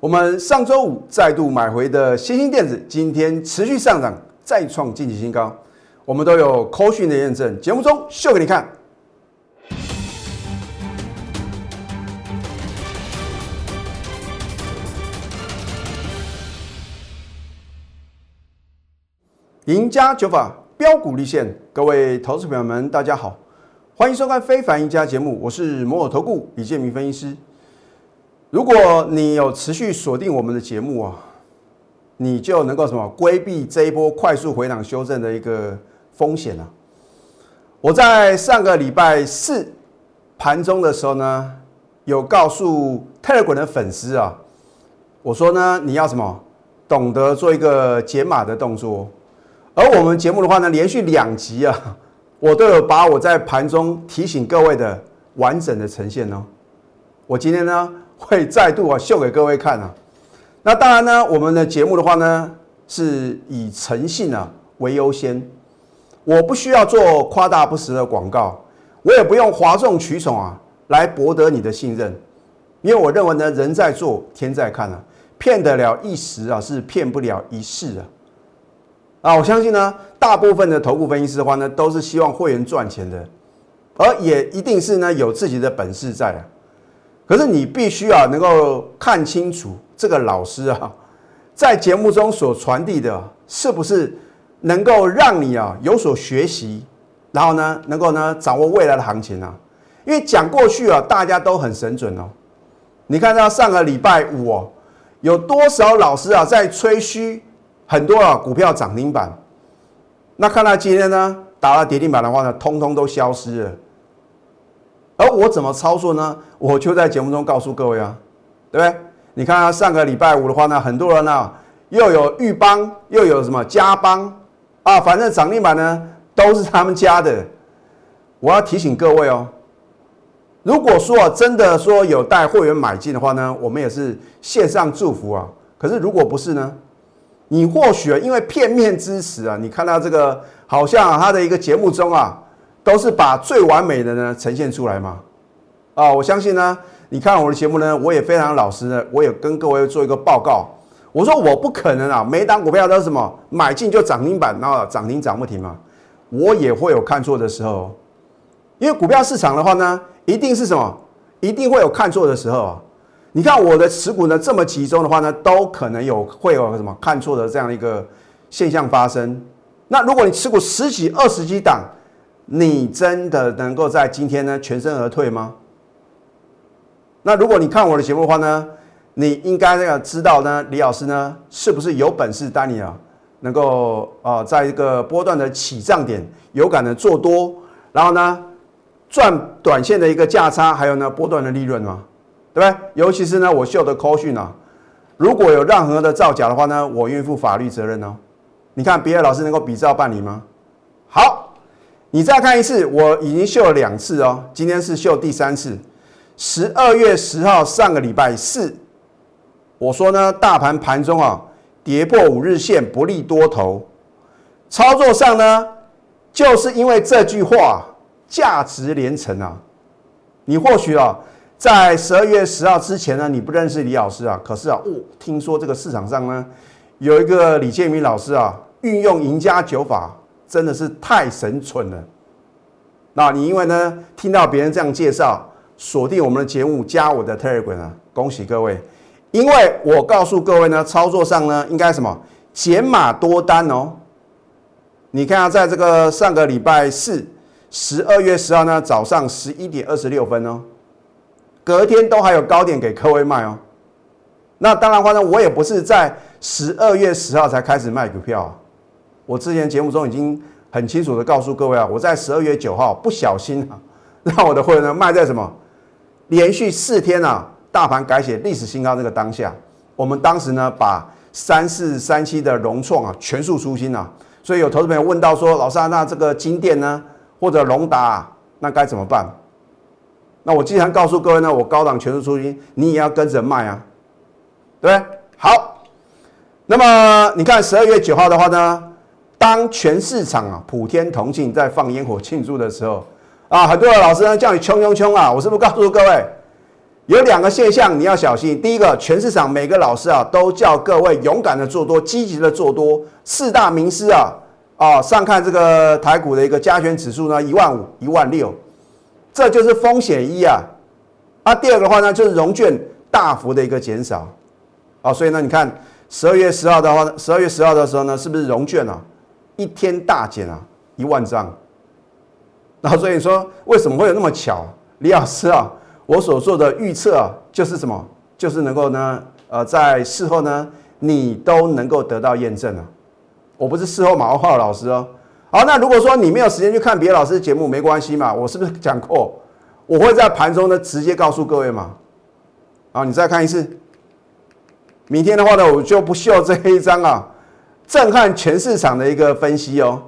我们上周五再度买回的新兴电子，今天持续上涨，再创近期新高。我们都有扣讯的验证，节目中秀给你看。赢家九法标股立现，各位投资朋友们，大家好，欢迎收看《非凡赢家》节目，我是摩尔投顾李建明分析师。如果你有持续锁定我们的节目啊，你就能够什么规避这一波快速回档修正的一个风险啊。我在上个礼拜四盘中的时候呢，有告诉 Telegram 的粉丝啊，我说呢，你要什么懂得做一个解码的动作。而我们节目的话呢，连续两集啊，我都有把我在盘中提醒各位的完整的呈现哦。我今天呢。会再度啊秀给各位看啊，那当然呢，我们的节目的话呢，是以诚信啊为优先，我不需要做夸大不实的广告，我也不用哗众取宠啊来博得你的信任，因为我认为呢，人在做天在看啊，骗得了一时啊，是骗不了一世啊，啊，我相信呢，大部分的头部分析师的话呢，都是希望会员赚钱的，而也一定是呢有自己的本事在啊。可是你必须啊，能够看清楚这个老师啊，在节目中所传递的，是不是能够让你啊有所学习，然后呢，能够呢掌握未来的行情啊？因为讲过去啊，大家都很神准哦。你看到上个礼拜五哦，有多少老师啊在吹嘘很多啊股票涨停板？那看到今天呢打了跌停板的话呢，通通都消失了。而我怎么操作呢？我就在节目中告诉各位啊，对不对？你看啊上个礼拜五的话呢，很多人呢又有玉邦，又有什么加邦啊，反正涨停板呢都是他们家的。我要提醒各位哦，如果说真的说有带会员买进的话呢，我们也是线上祝福啊。可是如果不是呢，你或许因为片面之词啊，你看到这个好像他的一个节目中啊。都是把最完美的呢呈现出来嘛，啊，我相信呢，你看我的节目呢，我也非常老实的，我也跟各位做一个报告。我说我不可能啊，每档股票都是什么买进就涨停板，然后涨停涨不停嘛，我也会有看错的时候。因为股票市场的话呢，一定是什么，一定会有看错的时候啊。你看我的持股呢这么集中的话呢，都可能有会有什么看错的这样一个现象发生。那如果你持股十几、二十几档，你真的能够在今天呢全身而退吗？那如果你看我的节目的话呢，你应该要知道呢，李老师呢是不是有本事带你啊，能够啊在一个波段的起涨点有感的做多，然后呢赚短线的一个价差，还有呢波段的利润吗？对不对？尤其是呢我秀的 call 讯啊，如果有任何的造假的话呢，我愿意负法律责任哦。你看别的老师能够比照办理吗？你再看一次，我已经秀了两次哦，今天是秀第三次。十二月十号，上个礼拜四，我说呢，大盘盘中啊，跌破五日线，不利多头。操作上呢，就是因为这句话，价值连城啊。你或许啊，在十二月十号之前呢，你不认识李老师啊，可是啊，哦，听说这个市场上呢，有一个李建明老师啊，运用赢家九法。真的是太神蠢了！那你因为呢听到别人这样介绍，锁定我们的节目，加我的 Telegram 啊，恭喜各位！因为我告诉各位呢，操作上呢应该什么减码多单哦。你看啊，在这个上个礼拜四，十二月十号呢早上十一点二十六分哦，隔天都还有高点给各位卖哦。那当然话呢，我也不是在十二月十号才开始卖股票。我之前节目中已经很清楚的告诉各位啊，我在十二月九号不小心啊，让我的会员呢卖在什么？连续四天啊，大盘改写历史新高这个当下，我们当时呢把三四三七的融创啊全数出清啊，所以有投资朋友问到说，老三那这个金店呢或者龙达那该怎么办？那我既然告诉各位呢，我高档全数出清，你也要跟着卖啊，对不对？好，那么你看十二月九号的话呢？当全市场啊普天同庆，在放烟火庆祝的时候，啊，很多的老师呢叫你冲冲冲啊！我是不是告诉各位，有两个现象你要小心。第一个，全市场每个老师啊都叫各位勇敢的做多，积极的做多。四大名师啊啊，上看这个台股的一个加权指数呢，一万五、一万六，这就是风险一啊。啊，第二个的话呢，就是融券大幅的一个减少啊，所以呢，你看十二月十号的话，十二月十号的时候呢，是不是融券啊一天大减啊一万张？然后所以说，为什么会有那么巧？李老师啊。我所做的预测啊，就是什么？就是能够呢，呃，在事后呢，你都能够得到验证啊。我不是事后马后炮老师哦。好，那如果说你没有时间去看别的老师的节目，没关系嘛。我是不是讲过，我会在盘中呢直接告诉各位嘛？啊，你再看一次。明天的话呢，我就不秀这一张啊，震撼全市场的一个分析哦。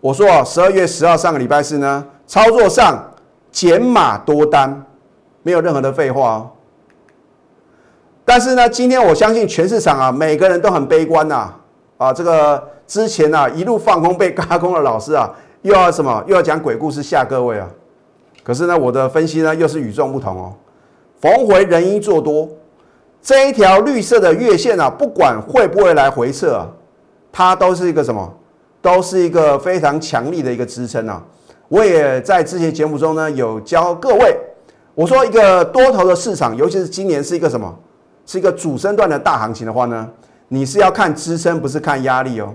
我说啊，十二月十号上个礼拜四呢，操作上减码多单。没有任何的废话哦，但是呢，今天我相信全市场啊，每个人都很悲观呐，啊，这个之前啊一路放空被嘎空的老师啊，又要什么又要讲鬼故事吓各位啊，可是呢，我的分析呢又是与众不同哦，逢回人因做多，这一条绿色的月线啊，不管会不会来回撤啊，它都是一个什么，都是一个非常强力的一个支撑啊，我也在之前节目中呢有教各位。我说一个多头的市场，尤其是今年是一个什么？是一个主升段的大行情的话呢，你是要看支撑，不是看压力哦。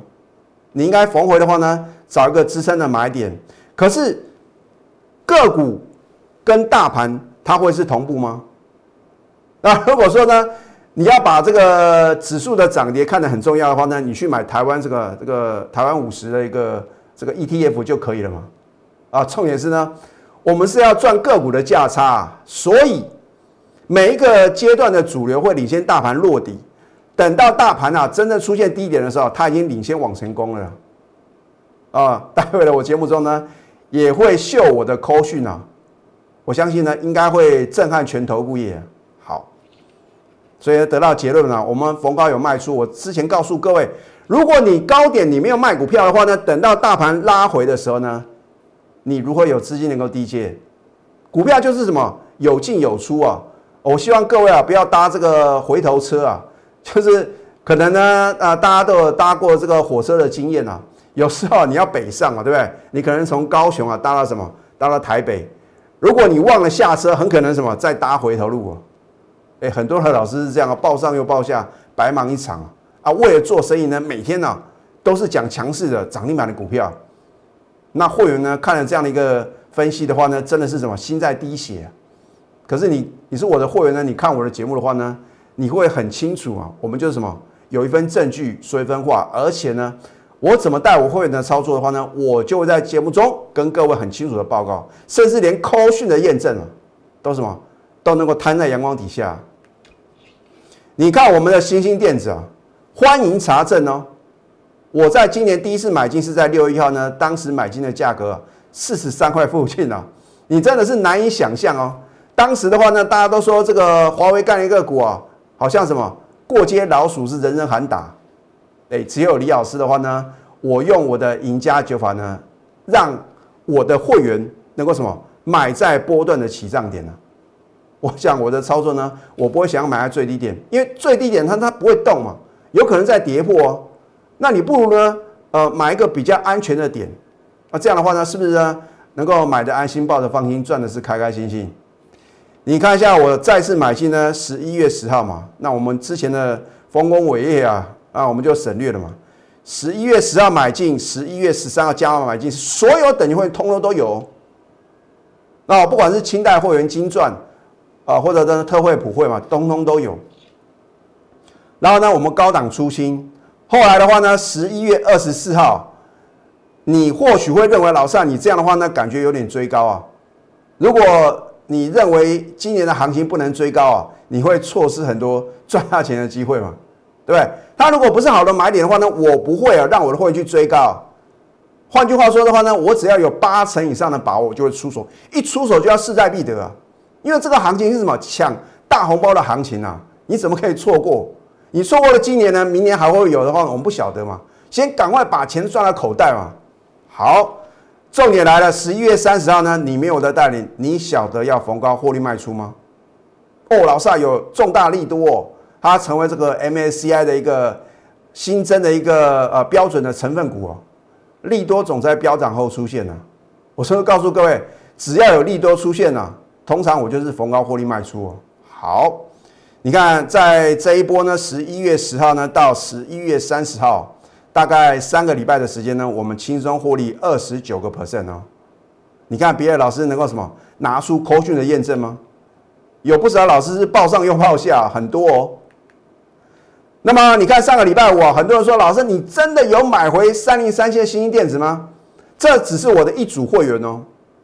你应该逢回的话呢，找一个支撑的买点。可是个股跟大盘它会是同步吗？那如果说呢，你要把这个指数的涨跌看得很重要的话呢，你去买台湾这个这个台湾五十的一个这个 ETF 就可以了嘛？啊，重点是呢。我们是要赚个股的价差，所以每一个阶段的主流会领先大盘落底，等到大盘啊真正出现低点的时候，它已经领先往成功了。啊，待会的我节目中呢也会秀我的扣讯啊，我相信呢应该会震撼全头部业。所以得到结论了，我们逢高有卖出。我之前告诉各位，如果你高点你没有卖股票的话呢，等到大盘拉回的时候呢？你如何有资金能够低接？股票就是什么有进有出啊！我希望各位啊不要搭这个回头车啊，就是可能呢啊大家都有搭过这个火车的经验啊，有时候你要北上啊，对不对？你可能从高雄啊搭到什么搭到台北，如果你忘了下车，很可能什么再搭回头路啊！哎，很多的老师是这样啊，报上又报下，白忙一场啊！为了做生意呢，每天呢都是讲强势的涨停板的股票。那会员呢？看了这样的一个分析的话呢，真的是什么心在滴血。可是你你是我的会员呢？你看我的节目的话呢，你会很清楚啊。我们就是什么，有一份证据说一分话，而且呢，我怎么带我会员的操作的话呢，我就会在节目中跟各位很清楚的报告，甚至连 call 讯的验证啊，都什么都能够摊在阳光底下。你看我们的星星电子啊，欢迎查证哦。我在今年第一次买进是在六月一号呢，当时买进的价格四十三块附近啊，你真的是难以想象哦。当时的话呢，大家都说这个华为干一个股啊，好像什么过街老鼠是人人喊打，哎，只有李老师的话呢，我用我的赢家九法呢，让我的会员能够什么买在波段的起涨点呢？我想我的操作呢，我不会想要买在最低点，因为最低点它它不会动嘛，有可能在跌破哦。那你不如呢，呃，买一个比较安全的点，那这样的话呢，是不是呢，能够买的安心，抱的放心，赚的是开开心心？你看一下我再次买进呢，十一月十号嘛，那我们之前的丰功伟业啊，那，我们就省略了嘛。十一月十号买进，十一月十三号加码买进，所有等级会通通都有。那不管是清代会员金钻啊，或者呢特惠普惠嘛，通通都有。然后呢，我们高档出新。后来的话呢，十一月二十四号，你或许会认为老范，你这样的话呢，感觉有点追高啊。如果你认为今年的行情不能追高啊，你会错失很多赚大钱的机会嘛？对不对？他如果不是好的买点的话呢，我不会啊，让我的会员去追高。换句话说的话呢，我只要有八成以上的把握，我就会出手，一出手就要势在必得啊。因为这个行情是什么？抢大红包的行情啊，你怎么可以错过？你错过了今年呢，明年还会有的话，我们不晓得嘛。先赶快把钱赚到口袋嘛。好，重点来了，十一月三十号呢，你没有的带领，你晓得要逢高获利卖出吗？哦，老萨，有重大利多哦，它成为这个 MSCI 的一个新增的一个呃标准的成分股哦。利多总在飙涨后出现呢。我说告诉各位，只要有利多出现呢，通常我就是逢高获利卖出哦。好，你看在这一波呢，十一月十号呢到十一月三十号，大概三个礼拜的时间呢，我们轻松获利二十九个 percent 哦。你看别的老师能够什么拿出口讯的验证吗？有不少老师是报上又报下，很多哦。那么你看上个礼拜五，很多人说老师，你真的有买回三零三线新兴电子吗？这只是我的一组会员哦，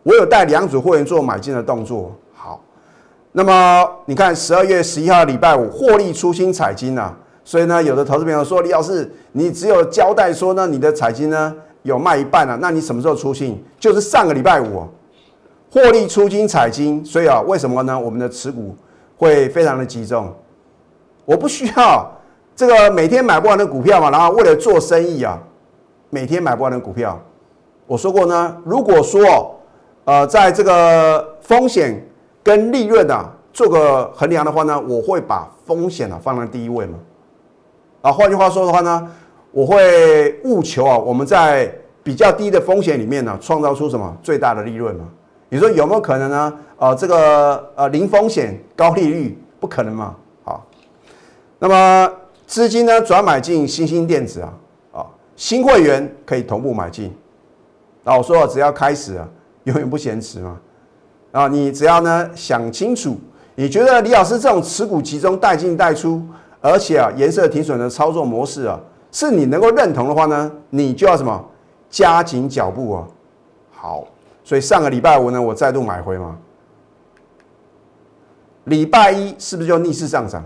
我有带两组会员做买进的动作。好，那么你看十二月十一号礼拜五获利出新彩金啊，所以呢，有的投资朋友说李老师，你只有交代说呢，你的彩金呢有卖一半啊，那你什么时候出新？就是上个礼拜五。获利出金彩金，所以啊，为什么呢？我们的持股会非常的集中。我不需要这个每天买不完的股票嘛，然后为了做生意啊，每天买不完的股票。我说过呢，如果说呃，在这个风险跟利润啊做个衡量的话呢，我会把风险啊放在第一位嘛。啊，换句话说的话呢，我会务求啊，我们在比较低的风险里面呢，创造出什么最大的利润嘛。你说有没有可能呢？呃，这个呃零风险高利率不可能嘛？好，那么资金呢转买进新兴电子啊，啊新会员可以同步买进。那我说只要开始啊，永远不嫌迟嘛。啊，你只要呢想清楚，你觉得李老师这种持股集中带进带出，而且啊颜色停损的操作模式啊，是你能够认同的话呢，你就要什么加紧脚步啊。好。所以上个礼拜五呢，我再度买回嘛。礼拜一是不是就逆势上涨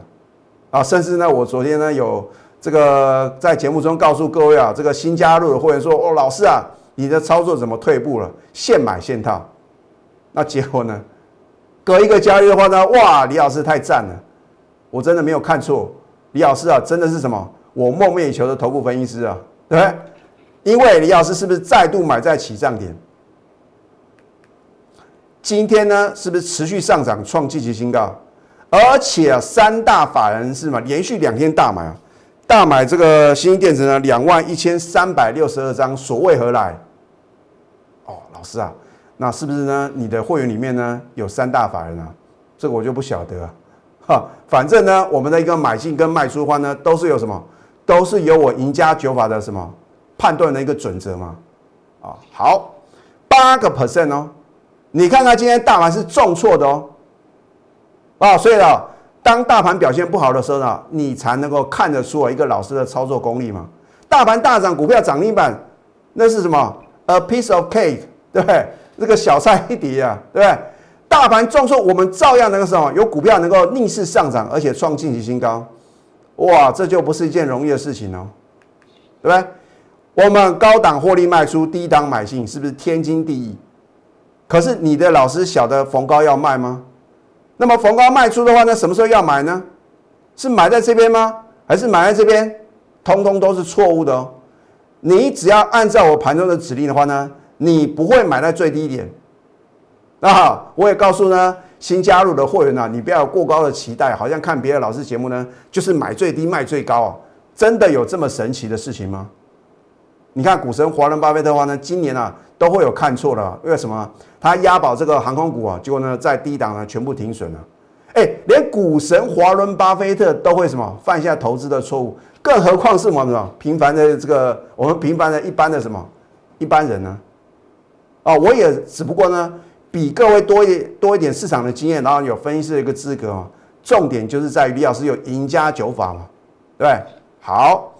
啊？甚至呢，我昨天呢有这个在节目中告诉各位啊，这个新加入的会员说：“哦，老师啊，你的操作怎么退步了？现买现套。”那结果呢？隔一个交易的话呢，哇，李老师太赞了！我真的没有看错，李老师啊，真的是什么？我梦寐以求的头部分析师啊，对？因为李老师是不是再度买在起涨点？今天呢，是不是持续上涨，创季期新高？而且啊三大法人是嘛，连续两天大买啊，大买这个新电子呢，两万一千三百六十二张，所谓何来？哦，老师啊，那是不是呢？你的会员里面呢有三大法人啊？这个我就不晓得啊哈。反正呢，我们的一个买进跟卖出的话呢，都是有什么？都是有我赢家九法的什么判断的一个准则嘛？啊，好，八个 percent 哦。你看看今天大盘是重挫的哦，啊，所以啊，当大盘表现不好的时候呢，你才能够看得出一个老师的操作功力嘛。大盘大涨，股票涨停板，那是什么？A piece of cake，对不对？那个小菜一碟啊，对不对？大盘重挫，我们照样能够什么？有股票能够逆势上涨，而且创近期新高，哇，这就不是一件容易的事情哦，对不对？我们高档获利卖出，低档买进，是不是天经地义？可是你的老师晓得逢高要卖吗？那么逢高卖出的话呢？什么时候要买呢？是买在这边吗？还是买在这边？通通都是错误的哦。你只要按照我盘中的指令的话呢，你不会买在最低点。那好，我也告诉呢新加入的会员呢，你不要有过高的期待，好像看别的老师节目呢，就是买最低卖最高啊。真的有这么神奇的事情吗？你看股神华伦巴菲特的话呢，今年啊都会有看错了，为什么？他押宝这个航空股啊，结果呢在低档呢全部停损了。哎，连股神华伦巴菲特都会什么犯下投资的错误，更何况是我们什么平凡的这个我们平凡的一般的什么一般人呢？啊，我也只不过呢比各位多一多一点市场的经验，然后有分析师的一个资格啊。重点就是在于李老师有赢家酒法嘛，对？好。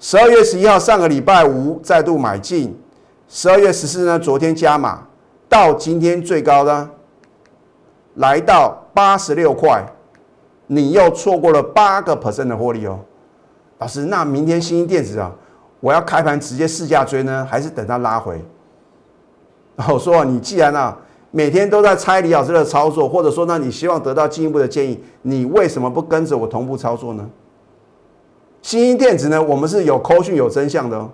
十二月十一号，上个礼拜五再度买进。十二月十四呢，昨天加码，到今天最高呢，来到八十六块，你又错过了八个 percent 的获利哦。老师，那明天新兴电子啊，我要开盘直接试价追呢，还是等它拉回？我说，你既然啊每天都在猜李老师的操作，或者说呢你希望得到进一步的建议，你为什么不跟着我同步操作呢？新兴电子呢，我们是有扣讯有真相的哦。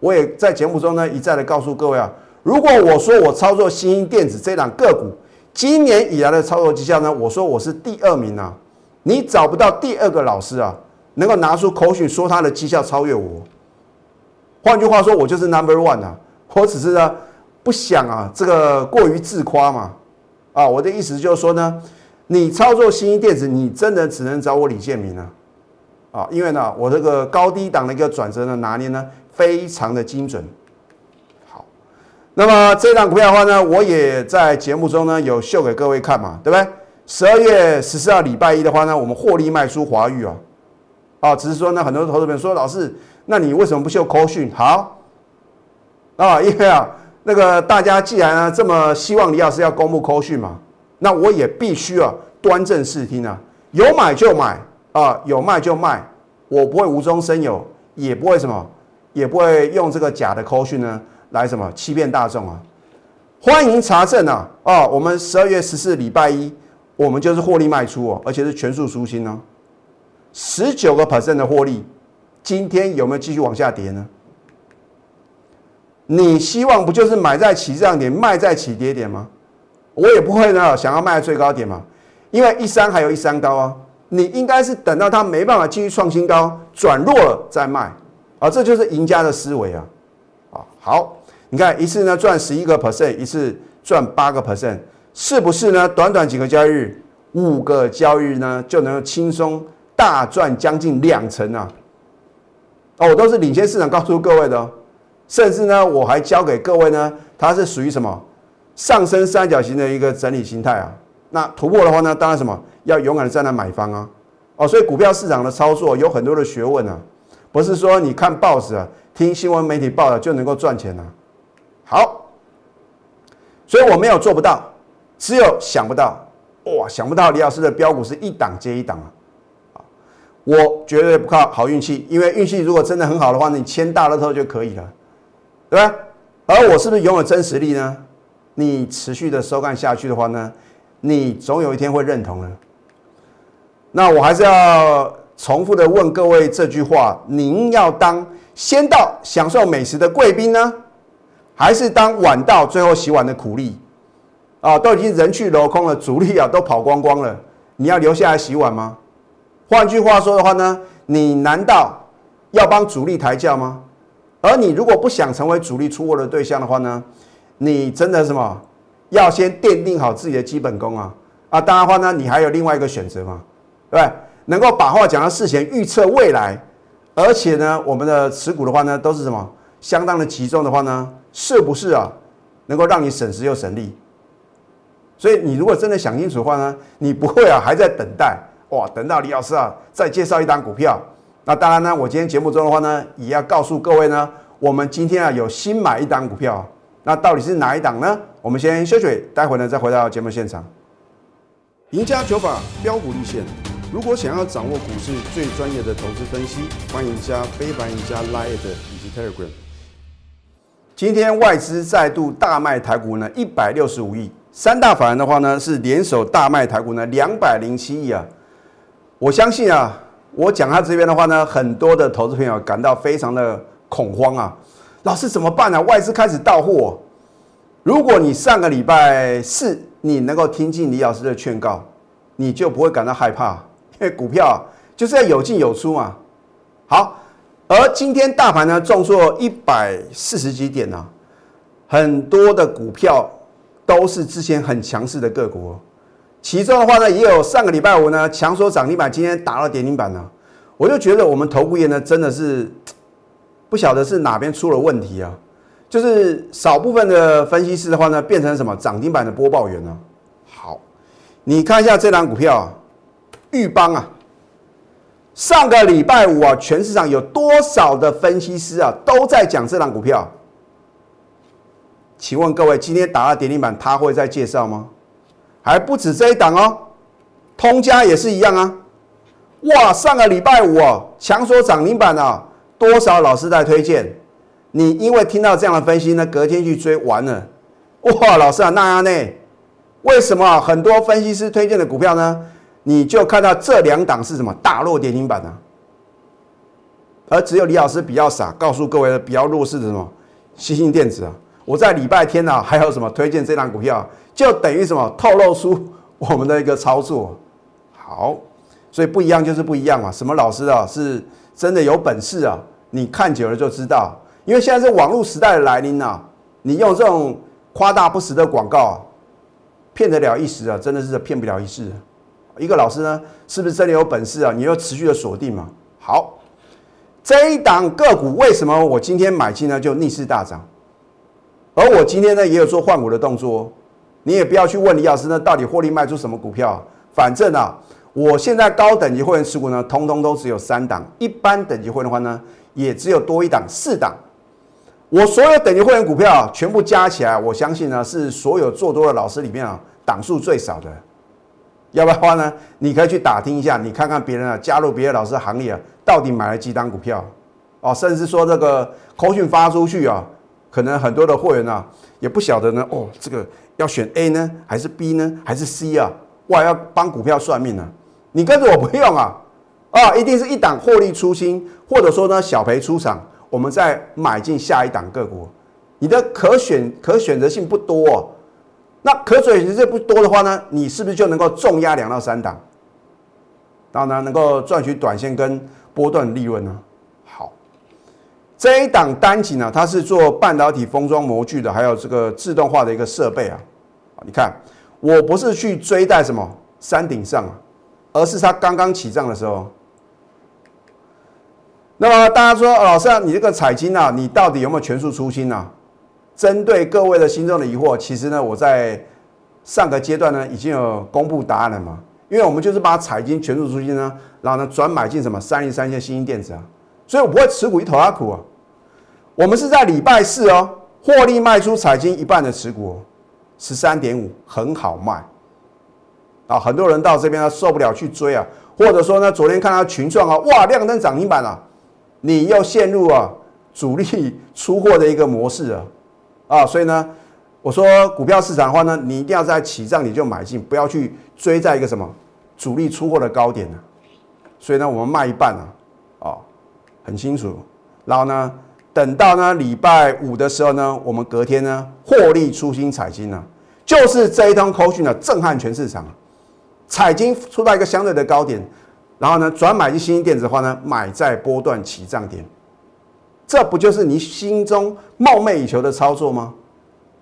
我也在节目中呢一再的告诉各位啊，如果我说我操作新兴电子这档个股，今年以来的操作绩效呢，我说我是第二名啊，你找不到第二个老师啊，能够拿出口讯说他的绩效超越我。换句话说，我就是 number one 啊！我只是呢不想啊这个过于自夸嘛。啊，我的意思就是说呢，你操作新兴电子，你真的只能找我李建明啊。啊，因为呢，我这个高低档的一个转折呢拿捏呢非常的精准。那么这档股票的话呢，我也在节目中呢有秀给各位看嘛，对不对？十二月十四号礼拜一的话呢，我们获利卖出华玉啊，啊，只是说呢，很多投资者说老师，那你为什么不秀扣讯？好，啊，因为啊，那个大家既然呢这么希望李老师要公布扣讯嘛，那我也必须啊端正视听啊，有买就买。啊，有卖就卖，我不会无中生有，也不会什么，也不会用这个假的扣讯呢来什么欺骗大众啊！欢迎查证啊！啊，我们十二月十四礼拜一，我们就是获利卖出哦，而且是全数赎清哦，十九个 percent 的获利，今天有没有继续往下跌呢？你希望不就是买在起涨点，卖在起跌点吗？我也不会呢，想要卖在最高点嘛，因为一三还有一三高啊。你应该是等到它没办法继续创新高，转弱了再卖，啊，这就是赢家的思维啊，啊，好，你看一次呢赚十一个 percent，一次赚八个 percent，是不是呢？短短几个交易日，五个交易日呢就能轻松大赚将近两成啊？哦，我都是领先市场告诉各位的，哦甚至呢我还教给各位呢，它是属于什么上升三角形的一个整理形态啊？那突破的话呢，当然什么？要勇敢的站在买方啊，哦，所以股票市场的操作有很多的学问啊，不是说你看报纸啊、听新闻媒体报道就能够赚钱啊。好，所以我没有做不到，只有想不到，哇，想不到李老师的标股是一档接一档啊，我绝对不靠好运气，因为运气如果真的很好的话，你签大乐透就可以了，对吧？而我是不是拥有真实力呢？你持续的收看下去的话呢，你总有一天会认同的。那我还是要重复的问各位这句话：您要当先到享受美食的贵宾呢，还是当晚到最后洗碗的苦力？啊，都已经人去楼空了，主力啊都跑光光了，你要留下来洗碗吗？换句话说的话呢，你难道要帮主力抬轿吗？而你如果不想成为主力出货的对象的话呢，你真的什么要先奠定好自己的基本功啊！啊，当然话呢，你还有另外一个选择嘛。对，能够把话讲到事前预测未来，而且呢，我们的持股的话呢，都是什么相当的集中的话呢，是不是啊？能够让你省时又省力。所以你如果真的想清楚的话呢，你不会啊，还在等待哇，等到李老师啊再介绍一档股票。那当然呢，我今天节目中的话呢，也要告诉各位呢，我们今天啊有新买一档股票，那到底是哪一档呢？我们先休息，待会呢再回到节目现场。赢家九法标股立线。如果想要掌握股市最专业的投资分析，欢迎加非凡、加 Line 以及 Telegram。今天外资再度大卖台股呢，一百六十五亿。三大法人的话呢，是联手大卖台股呢，两百零七亿啊。我相信啊，我讲他这边的话呢，很多的投资朋友感到非常的恐慌啊。老师怎么办呢？外资开始到货。如果你上个礼拜四你能够听进李老师的劝告，你就不会感到害怕。因为股票就是要有进有出嘛。好，而今天大盘呢重挫一百四十几点呢，很多的股票都是之前很强势的个股，其中的话呢也有上个礼拜五呢强说涨停板，今天打了跌停板呢，我就觉得我们投顾业呢真的是不晓得是哪边出了问题啊，就是少部分的分析师的话呢变成什么涨停板的播报员呢？好，你看一下这档股票。玉邦啊，上个礼拜五啊，全市场有多少的分析师啊都在讲这档股票？请问各位，今天打了跌停板，他会再介绍吗？还不止这一档哦，通家也是一样啊。哇，上个礼拜五哦，强说涨停板啊，多少老师在推荐？你因为听到这样的分析呢，隔天去追完了。哇，老师啊，那样呢？为什么很多分析师推荐的股票呢？你就看到这两档是什么大弱跌停板啊？而只有李老师比较傻，告诉各位的比较弱势的什么新兴电子啊。我在礼拜天呢，还有什么推荐这档股票，就等于什么透露出 我们的一个操作。好，所以不一样就是不一样嘛。什么老师啊是真的有本事啊？你看久了就知道。因为现在是网络时代的来临呐，你用这种夸大不实的广告，骗得了一时啊，真的是骗不了一世。一个老师呢，是不是真的有本事啊？你要持续的锁定嘛。好，这一档个股为什么我今天买进呢？就逆势大涨，而我今天呢也有做换股的动作。你也不要去问李老师呢，到底获利卖出什么股票？反正啊，我现在高等级会员持股呢，通通都只有三档；一般等级会员的话呢，也只有多一档四档。我所有等级会员股票全部加起来，我相信呢是所有做多的老师里面啊档数最少的。要不然的话呢，你可以去打听一下，你看看别人啊加入别的老师行列啊，到底买了几档股票哦，甚至说这个口讯发出去啊，可能很多的会员啊也不晓得呢哦这个。要选 A 呢，还是 B 呢，还是 C 啊？哇，要帮股票算命呢？你跟着我不用啊，啊，一定是一档获利出清，或者说呢小赔出场，我们再买进下一档个股。你的可选可选择性不多，那可选择性不多的话呢，你是不是就能够重压两到三档，然后呢能够赚取短线跟波段利润呢？好这一档单井呢，它是做半导体封装模具的，还有这个自动化的一个设备啊。你看，我不是去追在什么山顶上，而是它刚刚起涨的时候。那么大家说，老师啊，你这个彩金啊，你到底有没有全数出清呢？针对各位的心中的疑惑，其实呢，我在上个阶段呢已经有公布答案了嘛。因为我们就是把彩金全数出清呢，然后呢转买进什么三零三线新兴电子啊。所以我不会持股一头拉苦啊。我们是在礼拜四哦，获利卖出彩金一半的持股，十三点五很好卖啊。很多人到这边呢受不了去追啊，或者说呢昨天看到群创啊，哇亮灯涨停板了，你又陷入啊主力出货的一个模式啊啊。所以呢，我说股票市场的话呢，你一定要在起涨你就买进，不要去追在一个什么主力出货的高点呢。所以呢，我们卖一半啊。很清楚，然后呢，等到呢礼拜五的时候呢，我们隔天呢获利出新彩金呢，就是这一通口讯呢震撼全市场，彩金出到一个相对的高点，然后呢转买进新兴电子的话呢，买在波段起涨点，这不就是你心中梦寐以求的操作吗？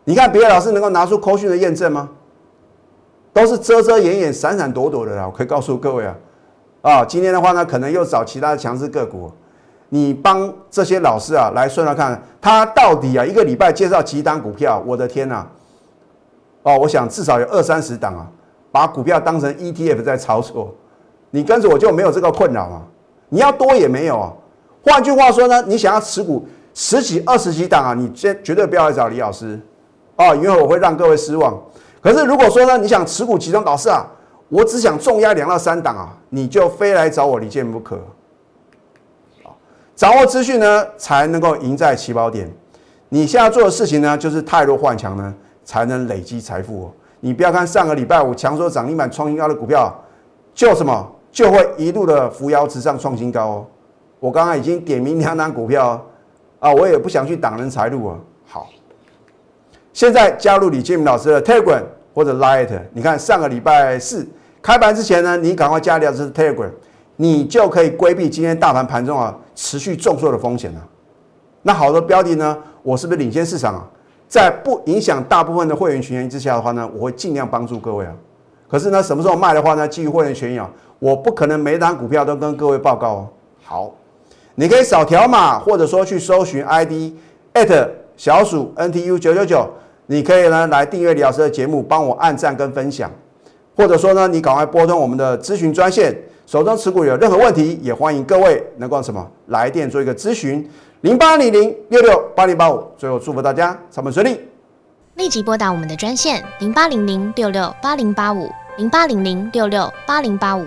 你看别的老师能够拿出口讯的验证吗？都是遮遮掩掩、闪闪躲躲的啦。我可以告诉各位啊，啊，今天的话呢，可能又找其他的强势个股。你帮这些老师啊来算算看，他到底啊一个礼拜介绍几档股票？我的天呐！哦，我想至少有二三十档啊，把股票当成 ETF 在操作。你跟着我就没有这个困扰嘛？你要多也没有啊。换句话说呢，你想要持股十几、二十几档啊，你绝绝对不要来找李老师哦，因为我会让各位失望。可是如果说呢，你想持股集中，老师啊，我只想重压两到三档啊，你就非来找我李健不可。掌握资讯呢，才能够赢在起跑点。你现在做的事情呢，就是太弱换强呢，才能累积财富哦。你不要看上个礼拜五强说涨停板创新高的股票，就什么就会一路的扶摇直上创新高哦。我刚刚已经点名两档股票啊，我也不想去挡人财路啊。好，现在加入李建明老师的 Telegram 或者 Light，你看上个礼拜四开盘之前呢，你赶快加李老师的 Telegram。你就可以规避今天大盘盘中啊持续重挫的风险了。那好的标的呢，我是不是领先市场啊？在不影响大部分的会员权益之下的话呢，我会尽量帮助各位啊。可是呢，什么时候卖的话呢？基于会员权益啊，我不可能每档股票都跟各位报告哦。好，你可以扫条码，或者说去搜寻 ID at 小鼠 NTU 九九九，你可以呢来订阅李老师的节目，帮我按赞跟分享，或者说呢，你赶快拨通我们的咨询专线。手中持股有任何问题，也欢迎各位能够什么来电做一个咨询，零八零零六六八零八五。最后祝福大家上班顺利，立即拨打我们的专线零八零零六六八零八五零八零零六六八零八五